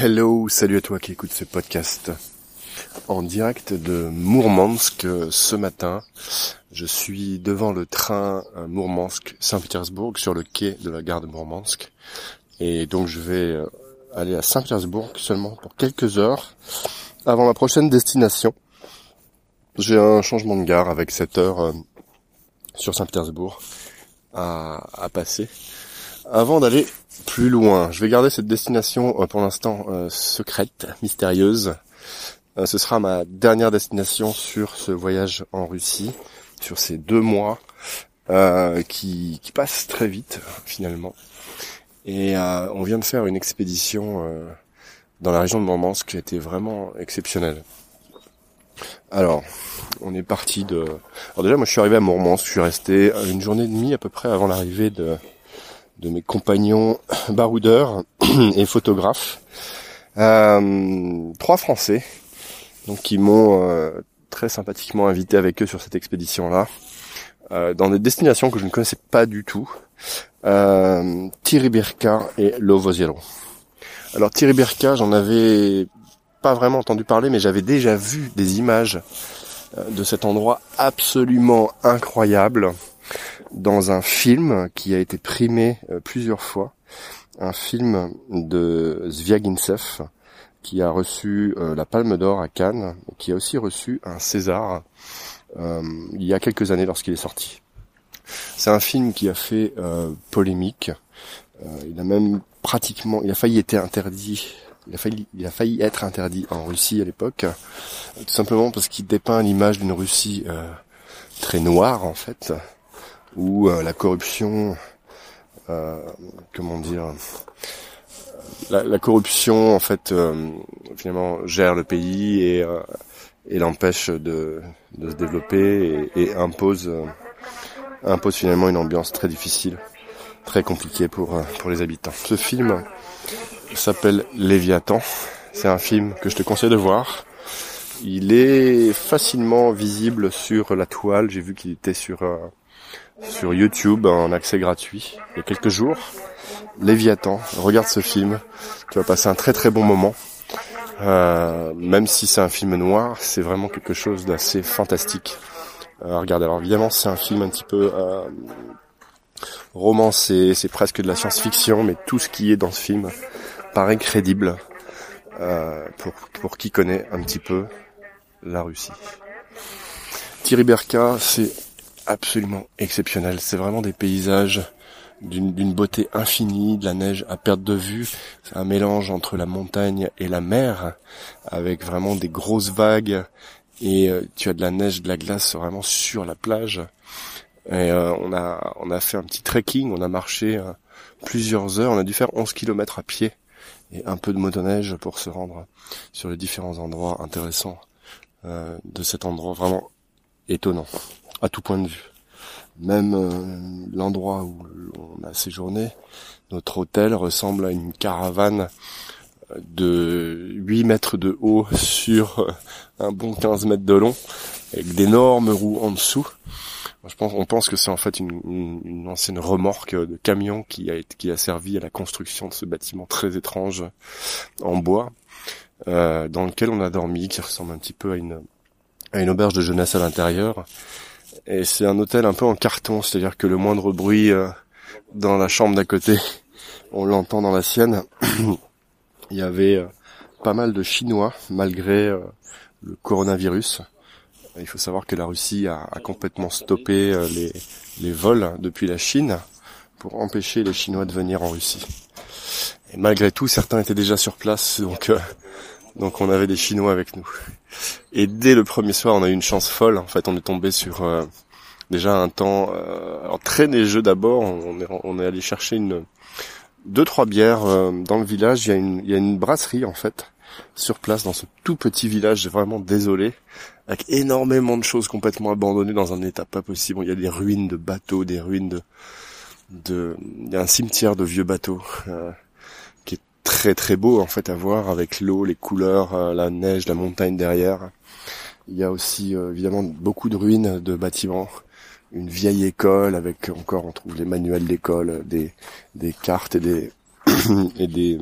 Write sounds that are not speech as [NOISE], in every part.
Hello, salut à toi qui écoute ce podcast en direct de Mourmansk ce matin. Je suis devant le train Mourmansk-Saint-Pétersbourg sur le quai de la gare de Mourmansk. Et donc je vais euh, aller à Saint-Pétersbourg seulement pour quelques heures avant ma prochaine destination. J'ai un changement de gare avec 7 heures euh, sur Saint-Pétersbourg à passer avant d'aller plus loin. Je vais garder cette destination euh, pour l'instant euh, secrète, mystérieuse. Euh, ce sera ma dernière destination sur ce voyage en Russie, sur ces deux mois qui, qui passent très vite finalement. Et on vient de faire une expédition dans la région de Murmansk qui a été vraiment exceptionnelle. Alors, on est parti de... Alors déjà, moi je suis arrivé à Mourmansk, je suis resté une journée et demie à peu près avant l'arrivée de, de mes compagnons [CLEARS THROAT] baroudeurs [CLEARS THROAT] et photographes. Euh, trois Français, donc qui m'ont euh, très sympathiquement invité avec eux sur cette expédition-là, euh, dans des destinations que je ne connaissais pas du tout. Birka et Lovozero. Alors Birka, j'en avais pas vraiment entendu parler, mais j'avais déjà vu des images de cet endroit absolument incroyable dans un film qui a été primé euh, plusieurs fois, un film de Zviagintsev qui a reçu euh, la Palme d'Or à Cannes, qui a aussi reçu un César euh, il y a quelques années lorsqu'il est sorti. C'est un film qui a fait polémique. il a même pratiquement, il a failli être interdit. Il a failli, il a failli être interdit en Russie à l'époque, tout simplement parce qu'il dépeint l'image d'une Russie très noire en fait, où euh, la corruption, euh, comment dire, la, corruption en fait euh, finalement gère le pays et, et l'empêche de, de, se développer et, et impose impose finalement une ambiance très difficile, très compliquée pour pour les habitants. Ce film s'appelle Léviathan. C'est un film que je te conseille de voir. Il est facilement visible sur la toile. J'ai vu qu'il était sur sur YouTube en accès gratuit il y a quelques jours. Léviathan, regarde ce film, tu vas passer un très très bon moment. Euh, même si c'est un film noir, c'est vraiment quelque chose d'assez fantastique. Euh, regardez, alors évidemment c'est un film un petit peu euh, romancé, c'est presque de la science-fiction, mais tout ce qui est dans ce film paraît crédible euh, pour, pour qui connaît un petit peu la Russie. Thierry Berka, c'est absolument exceptionnel. C'est vraiment des paysages d'une beauté infinie, de la neige à perte de vue. C'est un mélange entre la montagne et la mer, avec vraiment des grosses vagues. Et euh, tu as de la neige, de la glace vraiment sur la plage. Et euh, on a on a fait un petit trekking, on a marché euh, plusieurs heures, on a dû faire 11 km à pied et un peu de motoneige pour se rendre sur les différents endroits intéressants de cet endroit vraiment étonnant à tout point de vue. Même euh, l'endroit où on a séjourné, notre hôtel ressemble à une caravane euh, de 8 mètres de haut sur euh, un bon 15 mètres de long, avec d'énormes roues en dessous. Je pense, on pense que c'est en fait une, une, ancienne remorque de camion qui a, qui a servi à la construction de ce bâtiment très étrange en bois, euh, dans lequel on a dormi, qui ressemble un petit peu à une, à une auberge de jeunesse à l'intérieur. Et c'est un hôtel un peu en carton, c'est-à-dire que le moindre bruit euh, dans la chambre d'à côté, [LAUGHS] on l'entend dans la sienne. [CLEARS THROAT] Il y avait euh, pas mal de Chinois malgré euh, le coronavirus. Il faut savoir que la Russie a, complètement stoppé les, les vols depuis la Chine pour empêcher les Chinois de venir en Russie. Et malgré tout, certains étaient déjà sur place, donc donc on avait des Chinois avec nous. Et dès le premier soir, on a eu une chance folle. En fait, on est tombé sur euh, déjà un temps euh, très neigeux d'abord. On est, allé chercher une deux trois bières euh, dans le village. Il y a une brasserie en fait sur place dans ce tout petit village. Vraiment désolé avec énormément de choses complètement abandonnées dans un état pas possible. Il y a des ruines de bateaux, des ruines de de il y a un cimetière de vieux bateaux. Euh, très très beau en fait à voir avec l'eau, les couleurs, euh, la neige, la montagne derrière. Il y a aussi euh, évidemment beaucoup de ruines de bâtiments, une vieille école avec encore on trouve les manuels d'école, des des cartes et des [COUGHS] et des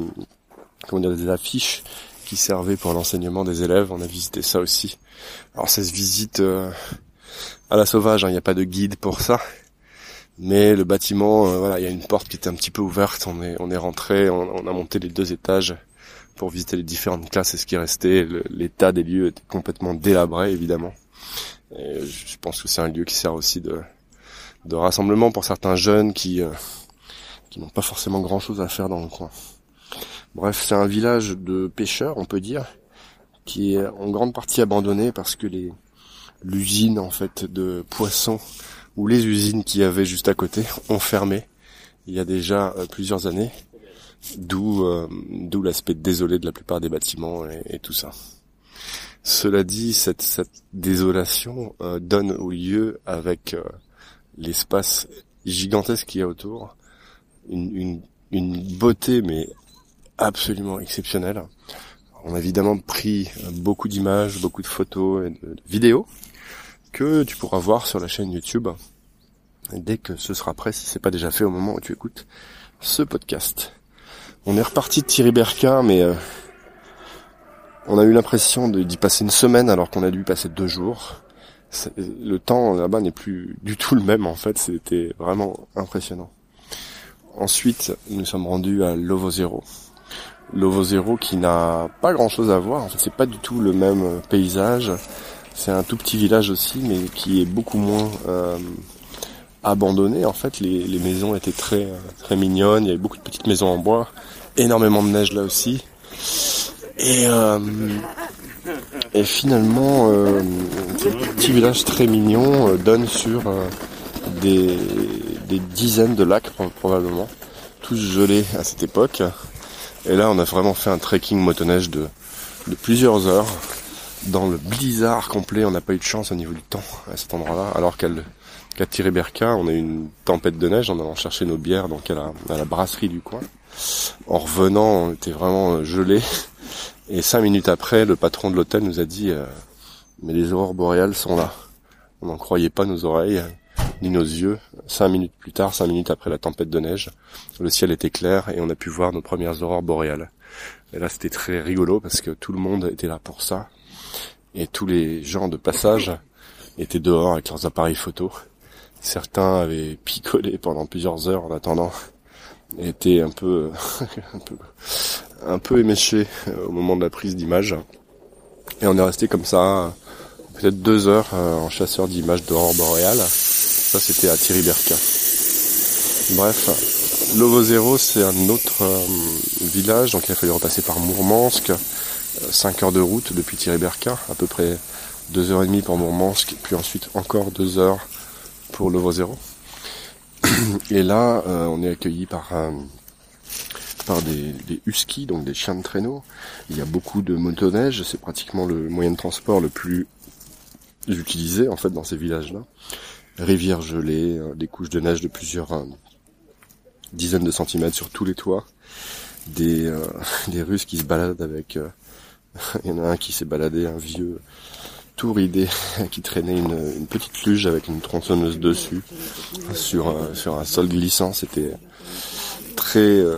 comment dire, des affiches qui servaient pour l'enseignement des élèves. On a visité ça aussi. Alors ça se visite euh, à la sauvage, hein. il n'y a pas de guide pour ça. Mais le bâtiment, euh, voilà, il y a une porte qui était un petit peu ouverte. On est, on est rentré, on, a monté les deux étages pour visiter les différentes classes et ce qui restait. L'état des lieux était complètement délabré, évidemment. Et je pense que c'est un lieu qui sert aussi de, de rassemblement pour certains jeunes qui, euh, qui n'ont pas forcément grand chose à faire dans le coin. Bref, c'est un village de pêcheurs, on peut dire, qui est en grande partie abandonné parce que les l'usine en fait de poissons ou les usines qui y avait juste à côté ont fermé il y a déjà euh, plusieurs années, d'où euh, d'où l'aspect désolé de la plupart des bâtiments et, tout ça. Cela dit, cette, cette désolation euh, donne au lieu avec l'espace gigantesque qu'il y a autour une, une, une beauté mais absolument exceptionnelle. On a évidemment pris beaucoup d'images, beaucoup de photos et de vidéos que tu pourras voir sur la chaîne YouTube dès que ce sera prêt, si c'est pas déjà fait au moment où tu écoutes ce podcast. On est reparti de Thierry Berka, mais euh, on a eu l'impression d'y passer une semaine alors qu'on a dû passer deux jours. Le temps là-bas n'est plus du tout le même en fait, c'était vraiment impressionnant. Ensuite, nous sommes rendus à Lovo Zero. Lovo Zero qui n'a pas grand chose à voir, en fait c'est pas du tout le même paysage, c'est un tout petit village aussi, mais qui est beaucoup moins euh, abandonné. En fait, les, les, maisons étaient très très mignonnes. Il y avait beaucoup de petites maisons en bois, énormément de neige là aussi. Et euh, et finalement, euh, ce petit village très mignon euh, donne sur euh, des, des dizaines de lacs probablement, tous gelés à cette époque. Et là, on a vraiment fait un trekking motoneige de, de plusieurs heures dans le blizzard complet, on n'a pas eu de chance au niveau du temps à cet endroit-là, alors qu'à qu Thierry-Berca, on a eu une tempête de neige en allant chercher nos bières donc à la, à la brasserie du coin. En revenant, on était vraiment euh, gelé. Et cinq minutes après, le patron de l'hôtel nous a dit euh, mais les aurores boréales sont là. On n'en croyait pas nos oreilles ni nos yeux. Cinq minutes plus tard, cinq minutes après la tempête de neige, le ciel était clair et on a pu voir nos premières aurores boréales. Et là, c'était très rigolo parce que tout le monde était là pour ça et tous les gens de passage étaient dehors avec leurs appareils photo. Certains avaient [LAUGHS] picolé pendant plusieurs heures en attendant et étaient un peu, [LAUGHS] un peu, un peu éméchés euh, au moment de la prise d'image. Et on est resté comme ça peut-être deux heures euh, en chasseur d'images d'aurore boréale. Ça c'était à Thierry Berka. Bref, Lovo Zero c'est un autre euh, village, donc il a fallu repasser par Mourmansk, 5 heures de route depuis Thierry-Berca, à peu près 2h30 pour Mourmansk, puis ensuite encore 2 heures pour le Zéro. [CLEARS THROAT] Et là, euh, on est accueilli par, euh, par des, des huskies, donc des chiens de traîneau. Il y a beaucoup de motoneige, c'est pratiquement le moyen de transport le plus utilisé en fait dans ces villages-là. Rivières gelées, euh, des couches de neige de plusieurs dizaines de centimètres sur tous les toits, des, [LAUGHS] des Russes qui se baladent avec [LAUGHS] Il y en a un qui s'est baladé, un vieux tout ridé, [LAUGHS] qui traînait une, petite luge avec une tronçonneuse dessus, sur, sur un sol glissant. C'était très, euh,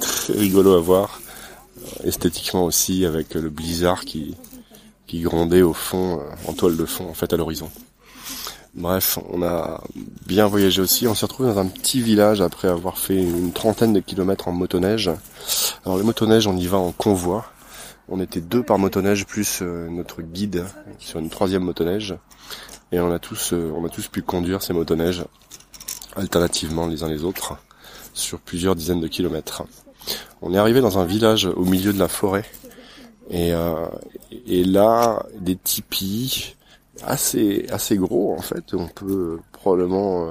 très rigolo à voir. Esthétiquement aussi, avec le blizzard qui, qui grondait au fond, euh, en toile de fond, en fait, à l'horizon. Bref, on a bien voyagé aussi. On s'est retrouvé dans un petit village après avoir fait une trentaine de kilomètres en motoneige. Alors les motoneiges, on y va en convoi. On était deux par motoneige plus euh, notre guide sur une troisième motoneige. Et on a tous, euh, on a tous pu conduire ces motoneiges alternativement les uns les autres sur plusieurs dizaines de kilomètres. On est arrivé dans un village au milieu de la forêt. Et, euh, et là, des tipis assez assez gros en fait. On peut probablement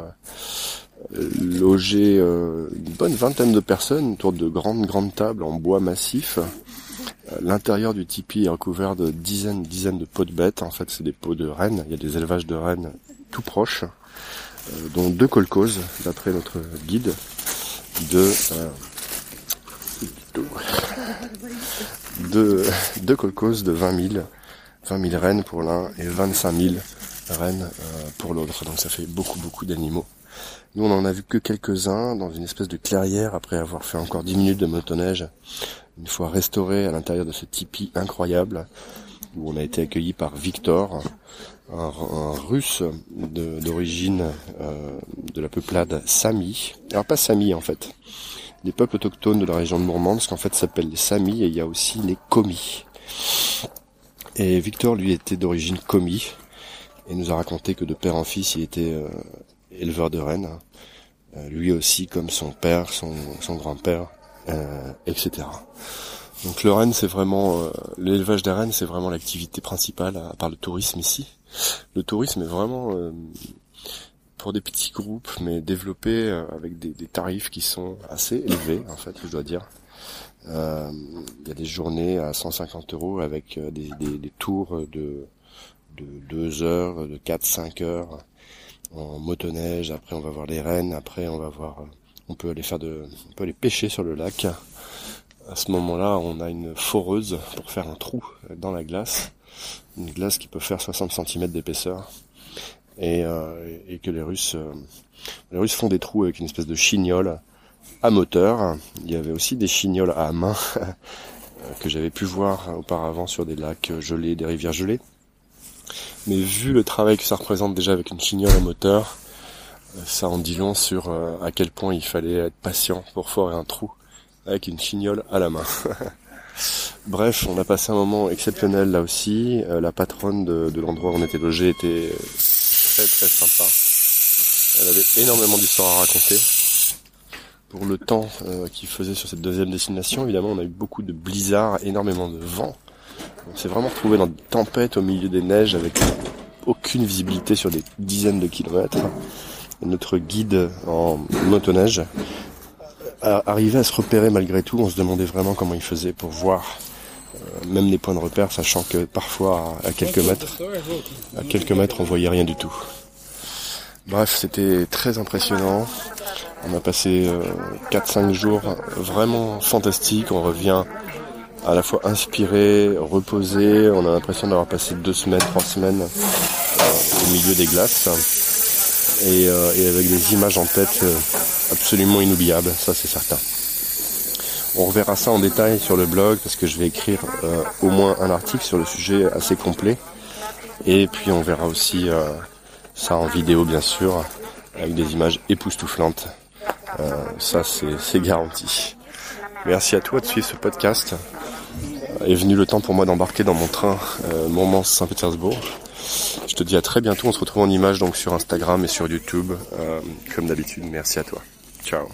loger une bonne vingtaine de personnes autour de grandes grandes tables en bois massif L'intérieur du tipi est recouvert de dizaines, dizaines de pots de bêtes. En fait, c'est des pots de rennes. Il y a des élevages de rennes tout proches, euh, dont deux colcoses, d'après notre guide, de euh, [LAUGHS] deux, deux colcoses de 20 000, 20 000 rennes pour l'un et 25 000 rennes euh, pour l'autre. Donc ça fait beaucoup, beaucoup d'animaux. Nous, on en a vu que quelques-uns dans une espèce de clairière après avoir fait encore 10 minutes de motoneige une fois restauré à l'intérieur de ce tipi incroyable où on a été accueilli par Victor, un, russe d'origine euh, de la peuplade Sami. Alors pas Sami en fait. Les peuples autochtones de la région de Mourmansk en fait s'appellent les Sami et il y a aussi les Komi. Et Victor lui était d'origine Komi et nous a raconté que de père en fils il était euh, éleveur de rennes. Euh, lui aussi comme son père, son, grand-père, etc. Donc le renne, c'est vraiment euh, l'élevage des rennes, c'est vraiment l'activité principale à part le tourisme ici. Le tourisme est vraiment euh, pour des petits groupes, mais développé euh, avec des, tarifs qui sont assez élevés, en fait, je dois dire. Il y a des journées à 150 euros avec des, des, tours de de 2 heures, de 4-5 heures en motoneige. Après, on va voir les rennes. Après, on va voir, on peut aller faire de, on peut aller pêcher sur le lac à ce moment-là, on a une foreuse pour faire un trou dans la glace, une glace qui peut faire 60 cm d'épaisseur, et, euh, et, que les Russes, euh, les Russes font des trous avec une espèce de chignole à moteur. Il y avait aussi des chignoles à main [LAUGHS] que j'avais pu voir auparavant sur des lacs gelés, des rivières gelées. Mais vu le travail que ça représente déjà avec une chignole à moteur, ça en dit long sur euh, à quel point il fallait être patient pour forer un trou avec une chignole à la main. [LAUGHS] Bref, on a passé un moment exceptionnel là aussi. Euh, la patronne de, l'endroit où on était logé était très très sympa. Elle avait énormément d'histoires à raconter. Pour le temps euh, qu'il faisait sur cette deuxième destination, évidemment, on a eu beaucoup de blizzards, énormément de vent. On s'est vraiment retrouvé dans des tempêtes au milieu des neiges avec aucune visibilité sur des dizaines de kilomètres. Notre guide en motoneige arriver à se repérer malgré tout. On se demandait vraiment comment il faisait pour voir euh, même les points de repère, sachant que parfois à, quelques mètres, à quelques mètres, on voyait rien du tout. Bref, c'était très impressionnant. On a passé 4-5 euh, jours vraiment fantastiques. On revient à la fois inspiré, reposé. On a l'impression d'avoir passé deux semaines, trois semaines euh, au milieu des glaces et, et, avec des images en tête absolument inoubliable, ça c'est certain. On reverra ça en détail sur le blog parce que je vais écrire euh, au moins un article sur le sujet assez complet. Et puis on verra aussi euh, ça en vidéo bien sûr, avec des images époustouflantes. Euh, ça c'est garanti. Merci à toi de suivre ce podcast. Est venu le temps pour moi d'embarquer dans mon train euh, Saint-Pétersbourg. Je te dis à très bientôt. On se retrouve en image donc sur Instagram et sur YouTube. comme d'habitude, merci à toi. Ciao.